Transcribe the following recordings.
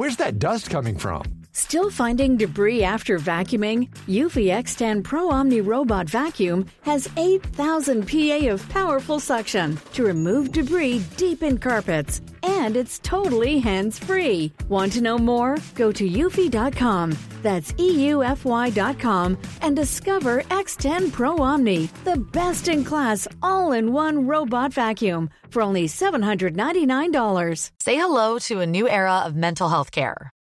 Where's that dust coming from? Still finding debris after vacuuming? Eufy X10 Pro Omni Robot Vacuum has 8,000 PA of powerful suction to remove debris deep in carpets. And it's totally hands free. Want to know more? Go to eufy.com. That's EUFY.com and discover X10 Pro Omni, the best in class all in one robot vacuum for only $799. Say hello to a new era of mental health care.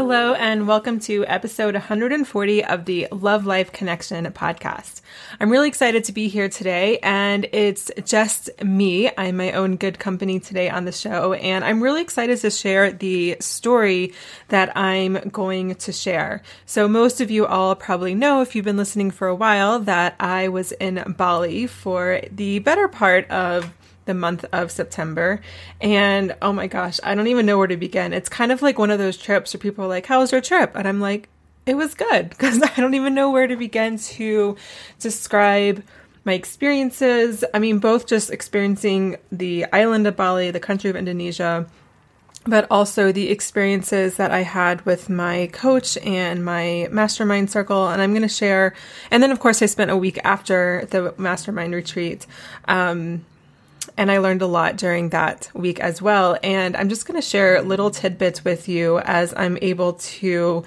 Hello, and welcome to episode 140 of the Love Life Connection podcast. I'm really excited to be here today, and it's just me. I'm my own good company today on the show, and I'm really excited to share the story that I'm going to share. So, most of you all probably know, if you've been listening for a while, that I was in Bali for the better part of the month of September. And oh my gosh, I don't even know where to begin. It's kind of like one of those trips where people are like, How was your trip? And I'm like, It was good because I don't even know where to begin to describe my experiences. I mean, both just experiencing the island of Bali, the country of Indonesia, but also the experiences that I had with my coach and my mastermind circle. And I'm going to share. And then, of course, I spent a week after the mastermind retreat. Um, and I learned a lot during that week as well. And I'm just going to share little tidbits with you as I'm able to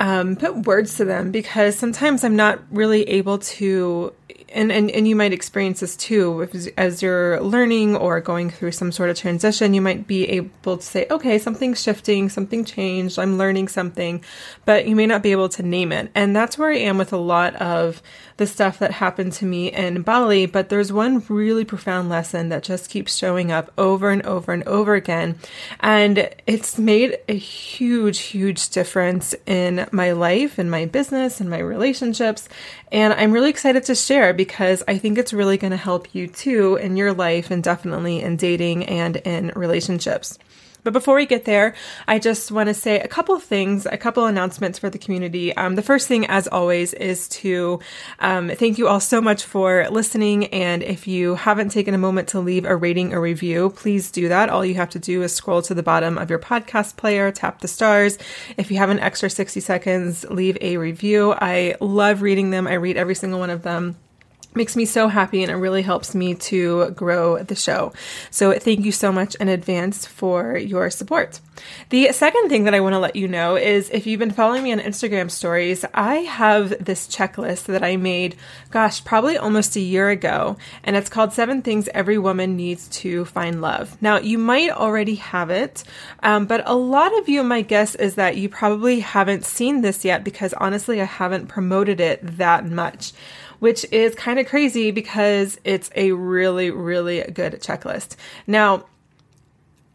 um, put words to them because sometimes I'm not really able to and, and, and you might experience this too if, as you're learning or going through some sort of transition you might be able to say okay something's shifting something changed i'm learning something but you may not be able to name it. And that's where i am with a lot of the stuff that happened to me in bali but there's one really profound lesson that just keeps showing up over and over and over again. And it's made a huge huge difference in my life and my business and my relationships and i'm really excited to share because I think it's really going to help you too in your life and definitely in dating and in relationships. But before we get there, I just want to say a couple things, a couple announcements for the community. Um, the first thing, as always, is to um, thank you all so much for listening. And if you haven't taken a moment to leave a rating or review, please do that. All you have to do is scroll to the bottom of your podcast player, tap the stars. If you have an extra 60 seconds, leave a review. I love reading them. I read every single one of them. Makes me so happy and it really helps me to grow the show. So thank you so much in advance for your support. The second thing that I want to let you know is if you've been following me on Instagram stories, I have this checklist that I made, gosh, probably almost a year ago, and it's called Seven Things Every Woman Needs to Find Love. Now, you might already have it, um, but a lot of you, my guess is that you probably haven't seen this yet because honestly, I haven't promoted it that much which is kind of crazy because it's a really, really good checklist. Now,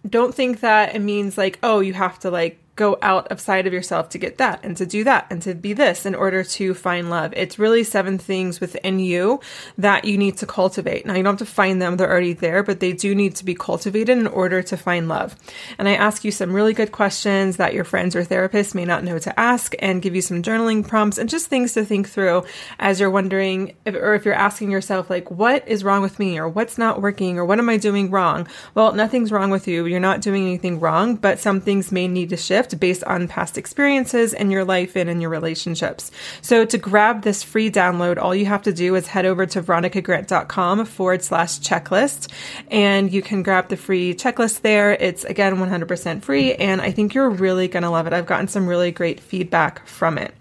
don't think that it means like, oh, you have to like go out of side of yourself to get that and to do that and to be this in order to find love. It's really seven things within you that you need to cultivate. Now, you don't have to find them, they're already there, but they do need to be cultivated in order to find love. And I ask you some really good questions that your friends or therapists may not know to ask and give you some journaling prompts and just things to think through as you're wondering if, or if you're asking yourself, like, what is wrong with me or what's not working or what am I doing wrong? Well, nothing's wrong with you. You're not doing anything wrong, but some things may need to shift shift based on past experiences in your life and in your relationships. So to grab this free download, all you have to do is head over to veronicagrant.com forward slash checklist and you can grab the free checklist there. It's again 100% free and I think you're really going to love it. I've gotten some really great feedback from it.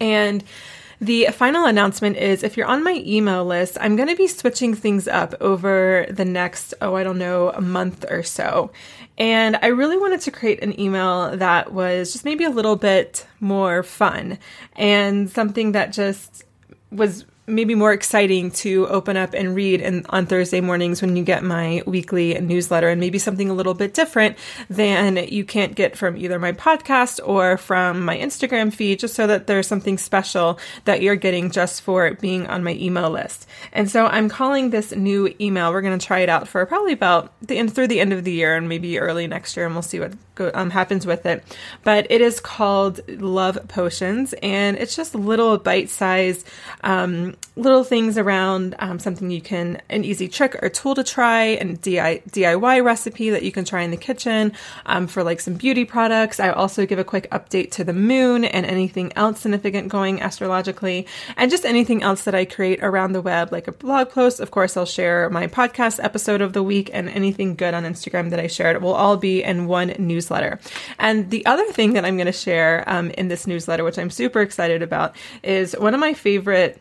And the final announcement is if you're on my email list, I'm going to be switching things up over the next, oh, I don't know, a month or so. And I really wanted to create an email that was just maybe a little bit more fun and something that just was maybe more exciting to open up and read in, on Thursday mornings when you get my weekly newsletter, and maybe something a little bit different than you can't get from either my podcast or from my Instagram feed, just so that there's something special that you're getting just for being on my email list. And so I'm calling this new email. We're going to try it out for probably about the end through the end of the year and maybe early next year, and we'll see what um, happens with it. But it is called Love Potions, and it's just little bite sized um, little things around um, something you can, an easy trick or tool to try, and DIY recipe that you can try in the kitchen um, for like some beauty products. I also give a quick update to the moon and anything else significant going astrologically, and just anything else that I create around the web, like a blog post. Of course, I'll share my podcast episode of the week and anything good on Instagram that I shared. Will all be in one newsletter. And the other thing that I'm going to share um, in this newsletter, which I'm super excited about, is one of my favorite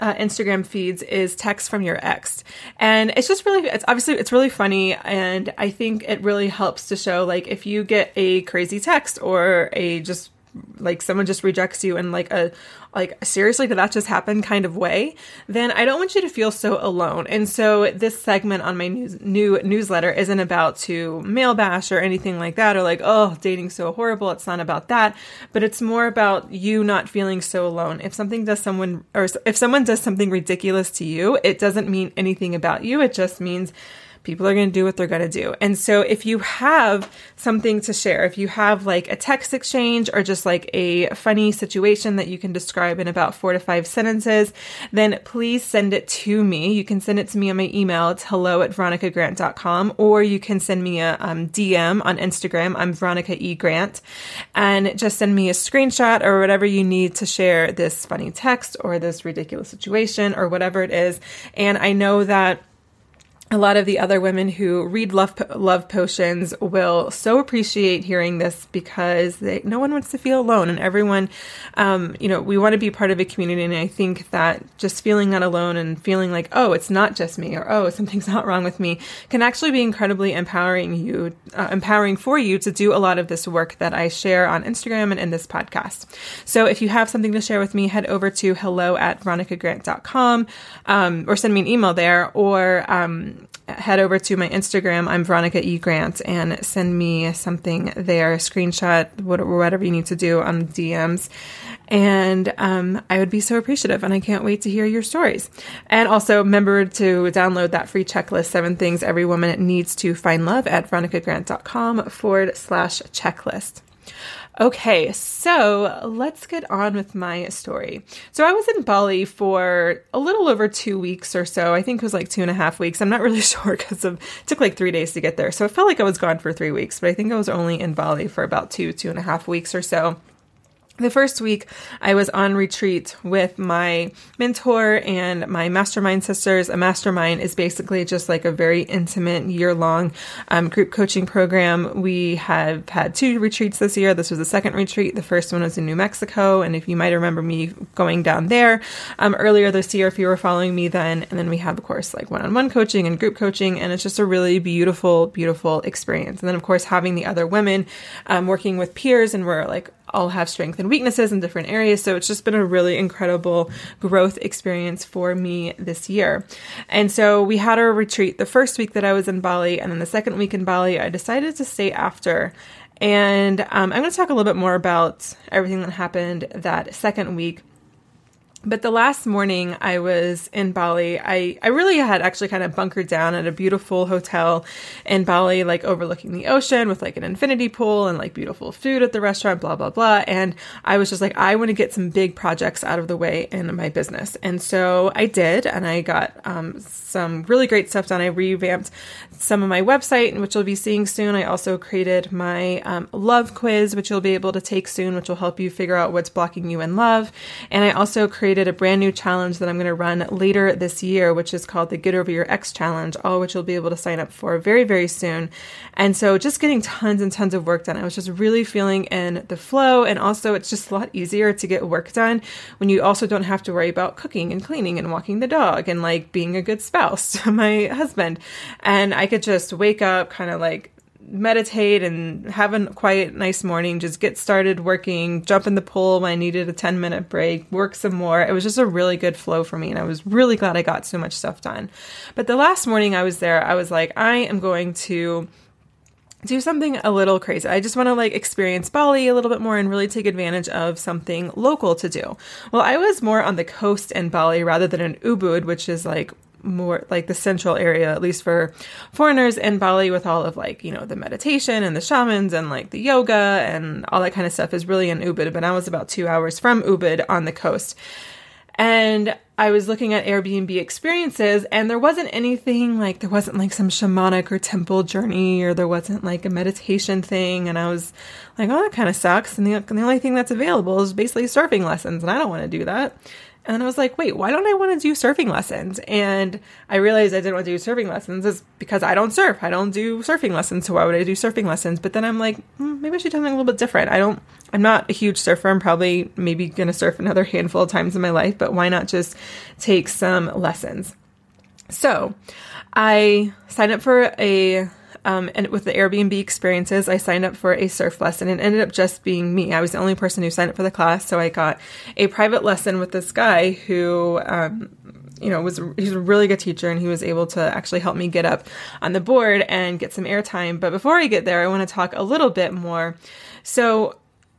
uh, Instagram feeds is text from your ex. And it's just really, it's obviously, it's really funny. And I think it really helps to show like if you get a crazy text or a just like someone just rejects you in like a like seriously did that just happen kind of way then i don't want you to feel so alone. And so this segment on my news, new newsletter isn't about to male bash or anything like that or like oh dating so horrible it's not about that but it's more about you not feeling so alone. If something does someone or if someone does something ridiculous to you it doesn't mean anything about you. It just means people are going to do what they're going to do. And so if you have something to share, if you have like a text exchange or just like a funny situation that you can describe in about four to five sentences, then please send it to me. You can send it to me on my email. It's hello at veronicagrant.com or you can send me a um, DM on Instagram. I'm Veronica E. Grant and just send me a screenshot or whatever you need to share this funny text or this ridiculous situation or whatever it is. And I know that a lot of the other women who read love love potions will so appreciate hearing this because they, no one wants to feel alone and everyone um, you know we want to be part of a community and i think that just feeling not alone and feeling like oh it's not just me or oh something's not wrong with me can actually be incredibly empowering you uh, empowering for you to do a lot of this work that i share on instagram and in this podcast. So if you have something to share with me head over to hello at veronicagrant.com um, or send me an email there or um, head over to my Instagram. I'm Veronica E. Grant and send me something there, a screenshot, whatever you need to do on DMs. And um, I would be so appreciative, and I can't wait to hear your stories. And also, remember to download that free checklist seven things every woman needs to find love at veronicagrant.com forward slash checklist. Okay, so let's get on with my story. So I was in Bali for a little over two weeks or so. I think it was like two and a half weeks. I'm not really sure because it took like three days to get there. So it felt like I was gone for three weeks, but I think I was only in Bali for about two, two and a half weeks or so. The first week I was on retreat with my mentor and my mastermind sisters. A mastermind is basically just like a very intimate year long um, group coaching program. We have had two retreats this year. This was the second retreat. The first one was in New Mexico. And if you might remember me going down there um, earlier this year, if you were following me then, and then we have, of course, like one on one coaching and group coaching. And it's just a really beautiful, beautiful experience. And then, of course, having the other women um, working with peers and we're like all have strengths and weaknesses in different areas. So it's just been a really incredible growth experience for me this year. And so we had our retreat the first week that I was in Bali, and then the second week in Bali, I decided to stay after. And um, I'm going to talk a little bit more about everything that happened that second week but the last morning I was in Bali, I, I really had actually kind of bunkered down at a beautiful hotel in Bali, like overlooking the ocean with like an infinity pool and like beautiful food at the restaurant, blah, blah, blah. And I was just like, I want to get some big projects out of the way in my business. And so I did, and I got um, some really great stuff done. I revamped some of my website, which you'll be seeing soon. I also created my um, love quiz, which you'll be able to take soon, which will help you figure out what's blocking you in love. And I also created created a brand new challenge that I'm going to run later this year, which is called the Get Over Your Ex Challenge, all which you'll be able to sign up for very, very soon. And so just getting tons and tons of work done. I was just really feeling in the flow. And also, it's just a lot easier to get work done when you also don't have to worry about cooking and cleaning and walking the dog and like being a good spouse to my husband. And I could just wake up, kind of like meditate and have a quiet, nice morning, just get started working, jump in the pool when I needed a 10 minute break, work some more. It was just a really good flow for me. And I was really glad I got so much stuff done. But the last morning I was there, I was like, I am going to do something a little crazy. I just want to like experience Bali a little bit more and really take advantage of something local to do. Well, I was more on the coast in Bali rather than in Ubud, which is like more like the central area, at least for foreigners in Bali, with all of like, you know, the meditation and the shamans and like the yoga and all that kind of stuff is really in Ubud. But I was about two hours from Ubud on the coast. And I was looking at Airbnb experiences, and there wasn't anything like there wasn't like some shamanic or temple journey, or there wasn't like a meditation thing. And I was like, oh, that kind of sucks. And the, and the only thing that's available is basically surfing lessons, and I don't want to do that. And I was like, wait, why don't I want to do surfing lessons? And I realized I didn't want to do surfing lessons is because I don't surf. I don't do surfing lessons. So why would I do surfing lessons? But then I'm like, hmm, maybe I should do something a little bit different. I don't, I'm not a huge surfer. I'm probably maybe going to surf another handful of times in my life, but why not just take some lessons? So I signed up for a um, and with the Airbnb experiences, I signed up for a surf lesson and ended up just being me. I was the only person who signed up for the class. So I got a private lesson with this guy who, um, you know, was he's a really good teacher and he was able to actually help me get up on the board and get some airtime. But before I get there, I want to talk a little bit more. So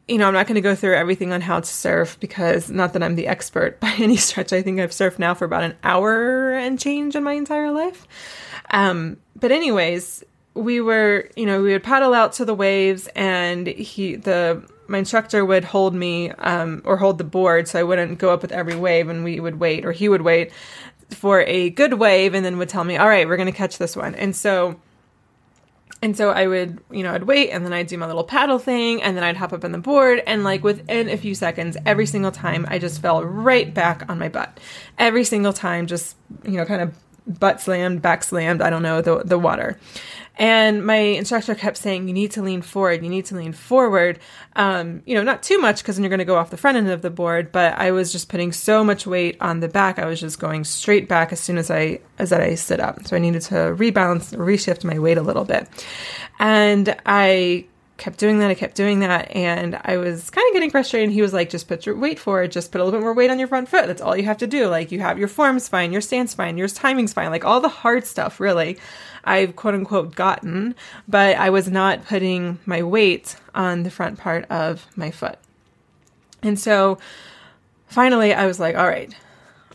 you know, I'm not going to go through everything on how to surf because not that I'm the expert by any stretch. I think I've surfed now for about an hour and change in my entire life. Um, but anyways, we were, you know, we would paddle out to the waves, and he, the my instructor would hold me um, or hold the board so I wouldn't go up with every wave, and we would wait, or he would wait for a good wave, and then would tell me, "All right, we're going to catch this one." And so, and so I would, you know, I'd wait, and then I'd do my little paddle thing, and then I'd hop up on the board, and like within a few seconds, every single time, I just fell right back on my butt. Every single time, just you know, kind of butt slammed, back slammed, I don't know, the the water. And my instructor kept saying, you need to lean forward, you need to lean forward. Um, you know, not too much because then you're going to go off the front end of the board, but I was just putting so much weight on the back. I was just going straight back as soon as I, as I stood up. So I needed to rebalance, reshift my weight a little bit. And I kept doing that. I kept doing that. And I was kind of getting frustrated. He was like, just put your weight forward. Just put a little bit more weight on your front foot. That's all you have to do. Like, you have your form's fine, your stance fine, your timing's fine. Like, all the hard stuff, really. I've quote unquote gotten, but I was not putting my weight on the front part of my foot. And so finally I was like, all right,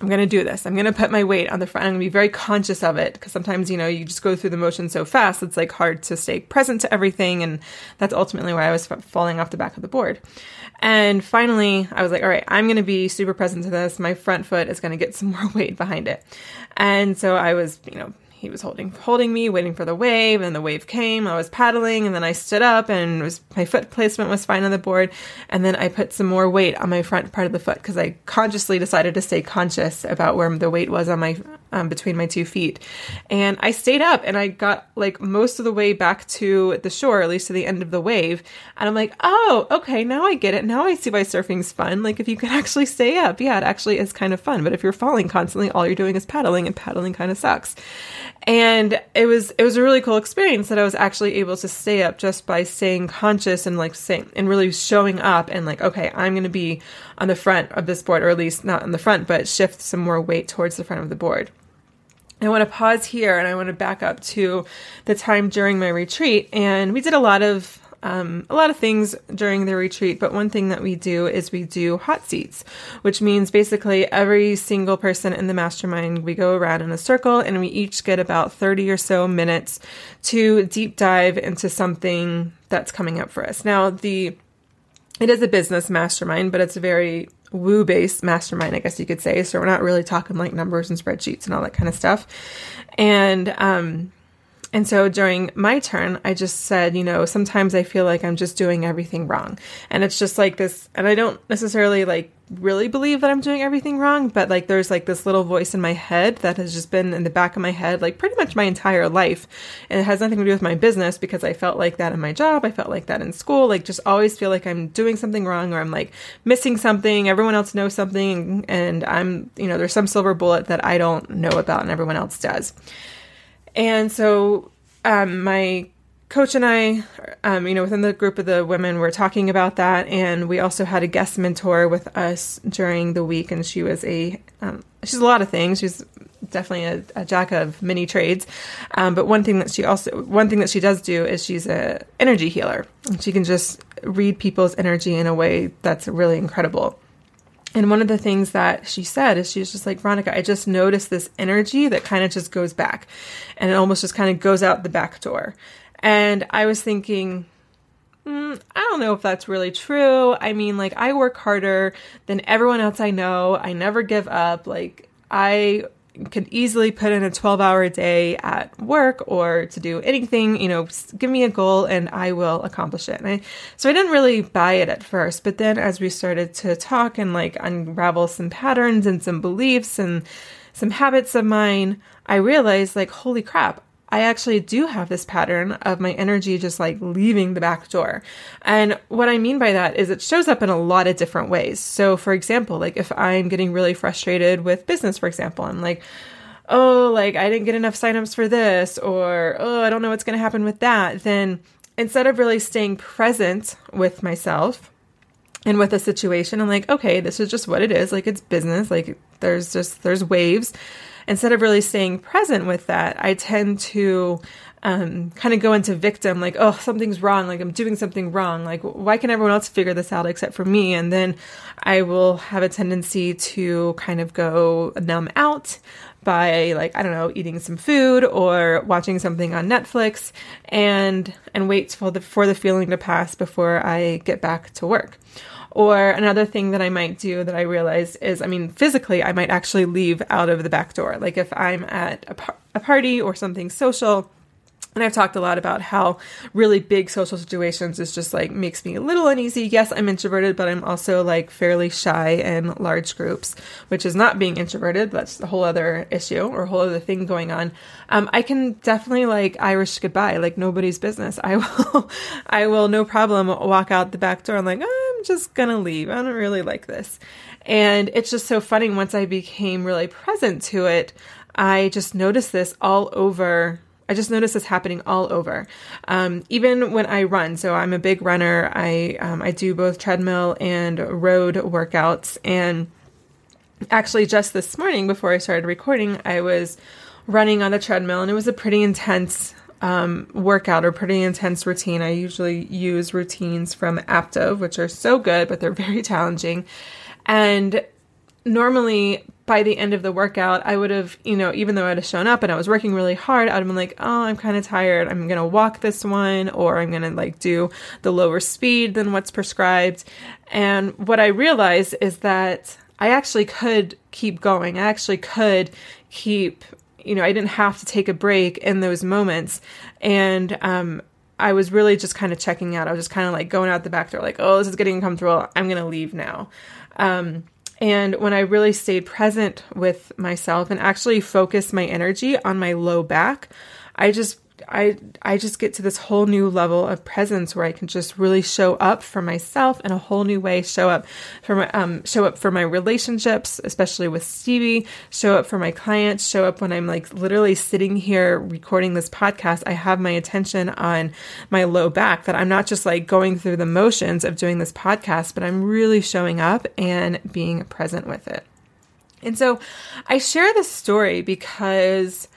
I'm going to do this. I'm going to put my weight on the front. I'm going to be very conscious of it because sometimes, you know, you just go through the motion so fast, it's like hard to stay present to everything. And that's ultimately why I was falling off the back of the board. And finally, I was like, all right, I'm going to be super present to this. My front foot is going to get some more weight behind it. And so I was, you know, he was holding holding me, waiting for the wave, and the wave came. I was paddling, and then I stood up, and was my foot placement was fine on the board, and then I put some more weight on my front part of the foot because I consciously decided to stay conscious about where the weight was on my um, between my two feet, and I stayed up, and I got like most of the way back to the shore, at least to the end of the wave, and I'm like, oh, okay, now I get it. Now I see why surfing's fun. Like if you can actually stay up, yeah, it actually is kind of fun. But if you're falling constantly, all you're doing is paddling, and paddling kind of sucks and it was it was a really cool experience that I was actually able to stay up just by staying conscious and like saying and really showing up and like okay I'm going to be on the front of this board or at least not on the front but shift some more weight towards the front of the board. I want to pause here and I want to back up to the time during my retreat and we did a lot of um, a lot of things during the retreat, but one thing that we do is we do hot seats, which means basically every single person in the mastermind, we go around in a circle and we each get about 30 or so minutes to deep dive into something that's coming up for us. Now, the it is a business mastermind, but it's very woo based mastermind, I guess you could say. So we're not really talking like numbers and spreadsheets and all that kind of stuff. And um, and so during my turn, I just said, you know, sometimes I feel like I'm just doing everything wrong. And it's just like this, and I don't necessarily like really believe that I'm doing everything wrong, but like there's like this little voice in my head that has just been in the back of my head like pretty much my entire life. And it has nothing to do with my business because I felt like that in my job. I felt like that in school. Like just always feel like I'm doing something wrong or I'm like missing something. Everyone else knows something and I'm, you know, there's some silver bullet that I don't know about and everyone else does. And so um, my coach and I, um, you know, within the group of the women, were talking about that, and we also had a guest mentor with us during the week, and she was a um, she's a lot of things. She's definitely a, a jack of many trades, um, but one thing that she also one thing that she does do is she's a energy healer, and she can just read people's energy in a way that's really incredible. And one of the things that she said is she's just like, Veronica, I just noticed this energy that kind of just goes back and it almost just kind of goes out the back door. And I was thinking, mm, I don't know if that's really true. I mean, like, I work harder than everyone else I know. I never give up. Like, I could easily put in a 12 hour day at work or to do anything, you know, give me a goal and I will accomplish it. And I, so I didn't really buy it at first, but then as we started to talk and like unravel some patterns and some beliefs and some habits of mine, I realized like, holy crap, I actually do have this pattern of my energy just like leaving the back door. And what I mean by that is it shows up in a lot of different ways. So, for example, like if I'm getting really frustrated with business, for example, I'm like, oh, like I didn't get enough signups for this, or oh, I don't know what's going to happen with that, then instead of really staying present with myself, and with a situation i'm like okay this is just what it is. Like it's business. Like there's just there's waves. Instead of really staying present with that, I tend to um, kind of go into victim, like, oh, something's wrong, like I'm doing something wrong, like, why can everyone else figure this out except for me? And then I will have a tendency to kind of go numb out by like i don't know eating some food or watching something on netflix and and wait for the for the feeling to pass before i get back to work or another thing that I might do that I realize is, I mean, physically, I might actually leave out of the back door. Like if I'm at a, par- a party or something social, and I've talked a lot about how really big social situations is just like makes me a little uneasy. Yes, I'm introverted, but I'm also like fairly shy in large groups, which is not being introverted. That's a whole other issue or a whole other thing going on. Um, I can definitely like Irish goodbye, like nobody's business. I will, I will no problem walk out the back door. I'm like, I'm just gonna leave. I don't really like this. And it's just so funny once I became really present to it, I just noticed this all over I just noticed this happening all over. Um, even when I run, so I'm a big runner. I um, I do both treadmill and road workouts. And actually, just this morning before I started recording, I was running on the treadmill, and it was a pretty intense um, workout or pretty intense routine. I usually use routines from Aaptiv, which are so good, but they're very challenging. And normally by the end of the workout, I would have, you know, even though I'd have shown up and I was working really hard, I'd have been like, oh, I'm kind of tired. I'm going to walk this one or I'm going to like do the lower speed than what's prescribed. And what I realized is that I actually could keep going. I actually could keep you know, I didn't have to take a break in those moments. And, um, I was really just kind of checking out. I was just kind of like going out the back door, like, oh, this is getting uncomfortable. I'm going to leave now. Um, and when I really stayed present with myself and actually focused my energy on my low back, I just I I just get to this whole new level of presence where I can just really show up for myself in a whole new way. Show up for my um show up for my relationships, especially with Stevie. Show up for my clients. Show up when I'm like literally sitting here recording this podcast. I have my attention on my low back. That I'm not just like going through the motions of doing this podcast, but I'm really showing up and being present with it. And so I share this story because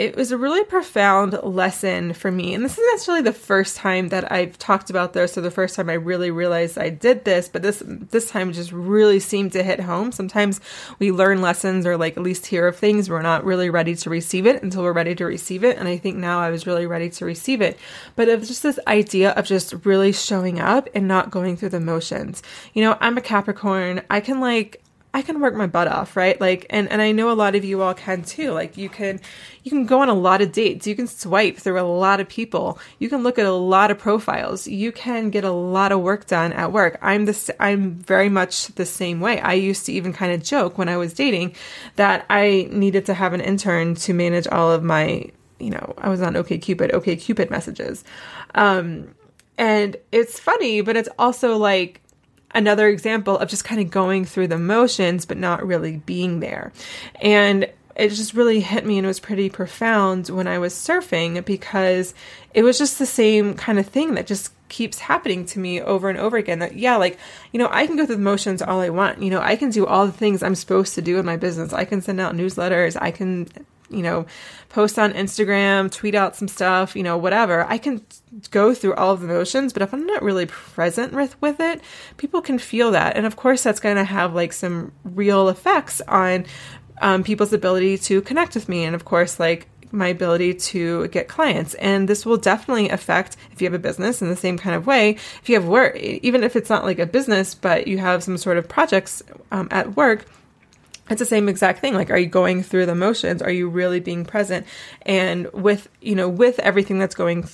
it was a really profound lesson for me. And this is actually the first time that I've talked about this, or the first time I really realized I did this, but this this time just really seemed to hit home. Sometimes we learn lessons or like at least hear of things, we're not really ready to receive it until we're ready to receive it. And I think now I was really ready to receive it. But it was just this idea of just really showing up and not going through the motions. You know, I'm a Capricorn. I can like I can work my butt off, right? Like and and I know a lot of you all can too. Like you can you can go on a lot of dates. You can swipe through a lot of people. You can look at a lot of profiles. You can get a lot of work done at work. I'm this I'm very much the same way. I used to even kind of joke when I was dating that I needed to have an intern to manage all of my, you know, I was on OkCupid, OkCupid messages. Um and it's funny, but it's also like another example of just kind of going through the motions but not really being there. And it just really hit me and it was pretty profound when I was surfing because it was just the same kind of thing that just keeps happening to me over and over again that yeah like you know i can go through the motions all i want. You know i can do all the things i'm supposed to do in my business. I can send out newsletters. I can you know, post on Instagram, tweet out some stuff, you know, whatever. I can go through all of the motions, but if I'm not really present with, with it, people can feel that. And of course, that's going to have like some real effects on um, people's ability to connect with me. And of course, like my ability to get clients. And this will definitely affect if you have a business in the same kind of way. If you have work, even if it's not like a business, but you have some sort of projects um, at work, it's the same exact thing like are you going through the motions? Are you really being present? And with you know with everything that's going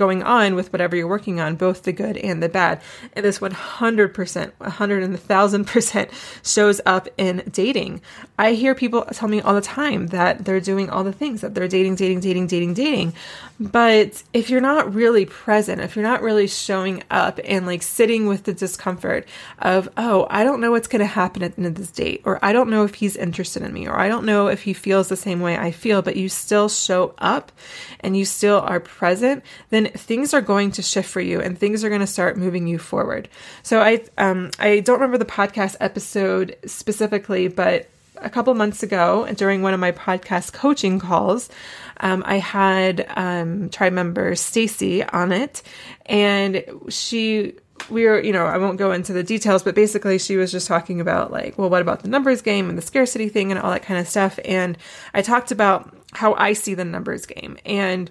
going on with whatever you're working on, both the good and the bad. And this 100%, 100 and 1000% shows up in dating. I hear people tell me all the time that they're doing all the things, that they're dating, dating, dating, dating, dating. But if you're not really present, if you're not really showing up and like sitting with the discomfort of, oh, I don't know what's going to happen at the end of this date, or I don't know if he's interested in me, or I don't know if he feels the same way I feel, but you still show up and you still are present, then things are going to shift for you and things are going to start moving you forward. So I um I don't remember the podcast episode specifically, but a couple months ago during one of my podcast coaching calls, um, I had um, tribe member Stacy on it, and she we were, you know, I won't go into the details, but basically she was just talking about like, well, what about the numbers game and the scarcity thing and all that kind of stuff. And I talked about how I see the numbers game. And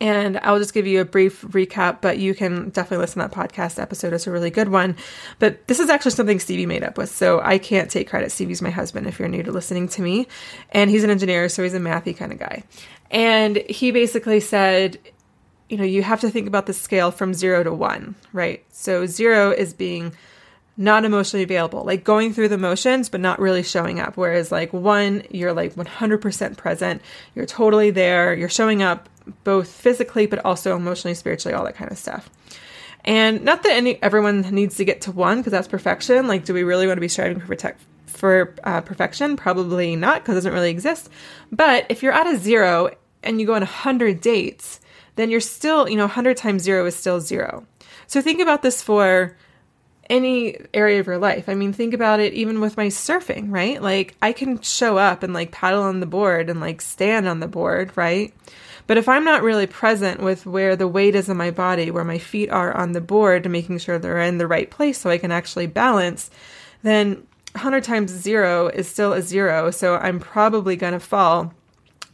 and I'll just give you a brief recap, but you can definitely listen to that podcast episode. It's a really good one. But this is actually something Stevie made up with. So I can't take credit. Stevie's my husband if you're new to listening to me. And he's an engineer, so he's a mathy kind of guy. And he basically said, you know, you have to think about the scale from zero to one, right? So zero is being not emotionally available, like going through the motions, but not really showing up. Whereas, like, one, you're like 100% present, you're totally there, you're showing up both physically, but also emotionally, spiritually, all that kind of stuff. And not that any everyone needs to get to one because that's perfection. Like, do we really want to be striving for protect for uh, perfection? Probably not because it doesn't really exist. But if you're at a zero and you go on a hundred dates, then you're still, you know, hundred times zero is still zero. So think about this for any area of your life. I mean, think about it even with my surfing, right? Like I can show up and like paddle on the board and like stand on the board, right? But if I'm not really present with where the weight is in my body, where my feet are on the board, making sure they're in the right place so I can actually balance, then 100 times zero is still a zero. So I'm probably going to fall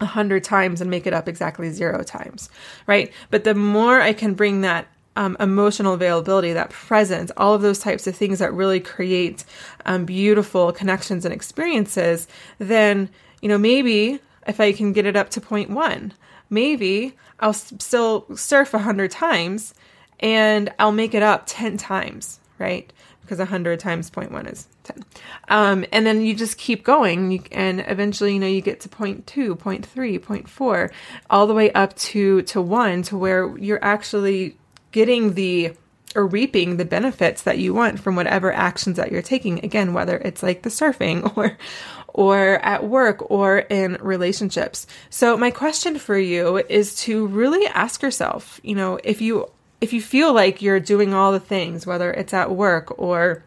a hundred times and make it up exactly zero times, right? But the more I can bring that um, emotional availability, that presence, all of those types of things that really create um, beautiful connections and experiences, then, you know, maybe if I can get it up to point one. Maybe I'll still surf a hundred times and I'll make it up 10 times, right? Because 100 times 0.1 is 10. Um, and then you just keep going, and eventually, you know, you get to 0.2, 0.3, 0.4, all the way up to, to 1, to where you're actually getting the or reaping the benefits that you want from whatever actions that you're taking. Again whether it's like the surfing or or at work or in relationships. So my question for you is to really ask yourself you know if you if you feel like you're doing all the things, whether it's at work or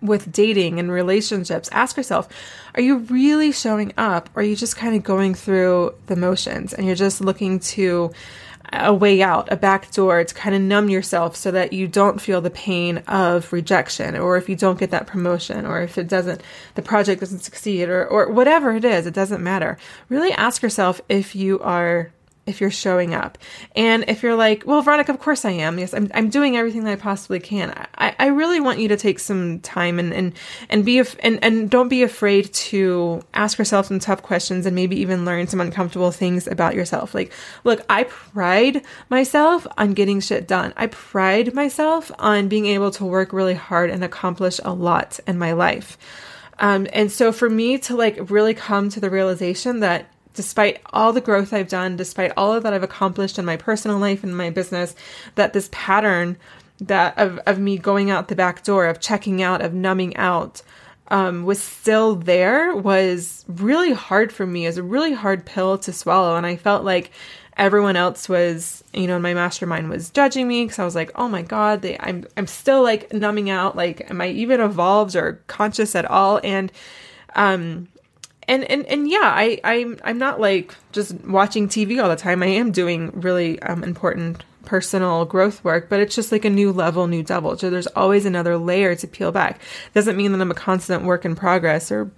with dating and relationships, ask yourself, are you really showing up? Or are you just kind of going through the motions and you're just looking to a way out, a back door to kind of numb yourself so that you don't feel the pain of rejection or if you don't get that promotion or if it doesn't, the project doesn't succeed or, or whatever it is, it doesn't matter. Really ask yourself if you are if you're showing up. And if you're like, well, Veronica, of course I am. Yes, I'm, I'm doing everything that I possibly can. I, I really want you to take some time and, and, and be, af- and, and don't be afraid to ask yourself some tough questions and maybe even learn some uncomfortable things about yourself. Like, look, I pride myself on getting shit done. I pride myself on being able to work really hard and accomplish a lot in my life. Um, and so for me to like really come to the realization that despite all the growth I've done, despite all of that I've accomplished in my personal life and my business, that this pattern that of, of me going out the back door, of checking out, of numbing out, um, was still there was really hard for me. It was a really hard pill to swallow. And I felt like everyone else was, you know, my mastermind was judging me because I was like, oh my God, they, I'm, I'm still like numbing out. Like, am I even evolved or conscious at all? And, um, and and and yeah, I I'm I'm not like just watching TV all the time. I am doing really um, important personal growth work, but it's just like a new level, new double. So there's always another layer to peel back. Doesn't mean that I'm a constant work in progress or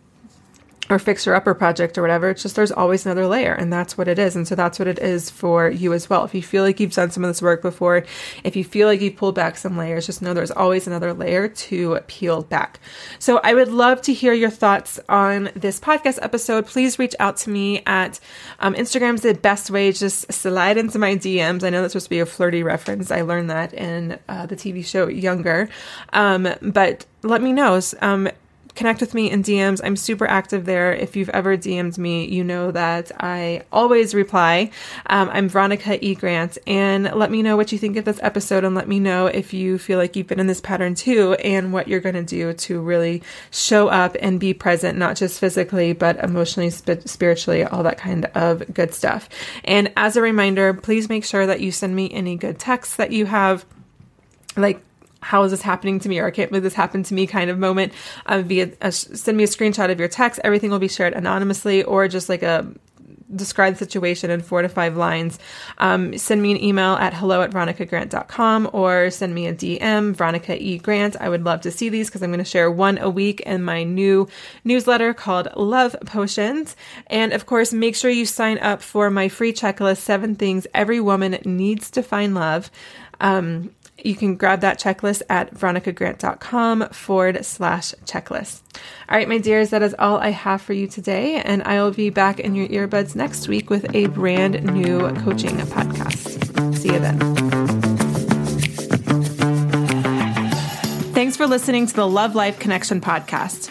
or fixer upper project or whatever. It's just there's always another layer, and that's what it is. And so that's what it is for you as well. If you feel like you've done some of this work before, if you feel like you've pulled back some layers, just know there's always another layer to peel back. So I would love to hear your thoughts on this podcast episode. Please reach out to me at um, Instagram's the best way. Just slide into my DMs. I know that's supposed to be a flirty reference. I learned that in uh, the TV show Younger, um, but let me know. Um, connect with me in DMs. I'm super active there. If you've ever DM'd me, you know that I always reply. Um, I'm Veronica E. Grant, and let me know what you think of this episode, and let me know if you feel like you've been in this pattern too, and what you're going to do to really show up and be present, not just physically, but emotionally, sp- spiritually, all that kind of good stuff. And as a reminder, please make sure that you send me any good texts that you have like how is this happening to me or I can't believe this happened to me kind of moment um, via a, send me a screenshot of your text. Everything will be shared anonymously or just like a describe the situation in four to five lines. Um, send me an email at hello at veronicagrant.com or send me a dm veronica e. Grant. I would love to see these because i'm going to share one a week in my new newsletter called love potions. And of course make sure you sign up for my free checklist seven things every woman needs to find love. Um, you can grab that checklist at veronicagrant.com forward slash checklist. All right, my dears, that is all I have for you today. And I will be back in your earbuds next week with a brand new coaching podcast. See you then. Thanks for listening to the Love Life Connection podcast.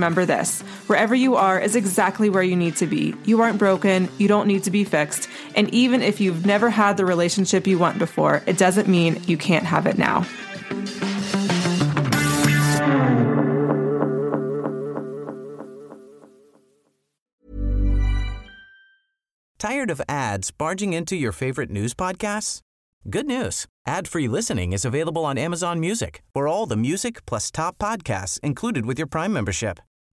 remember this wherever you are is exactly where you need to be. You aren't broken, you don't need to be fixed. And even if you've never had the relationship you want before, it doesn't mean you can't have it now. Tired of ads barging into your favorite news podcasts? Good news. Ad-free listening is available on Amazon Music. For all the music plus top podcasts included with your Prime membership.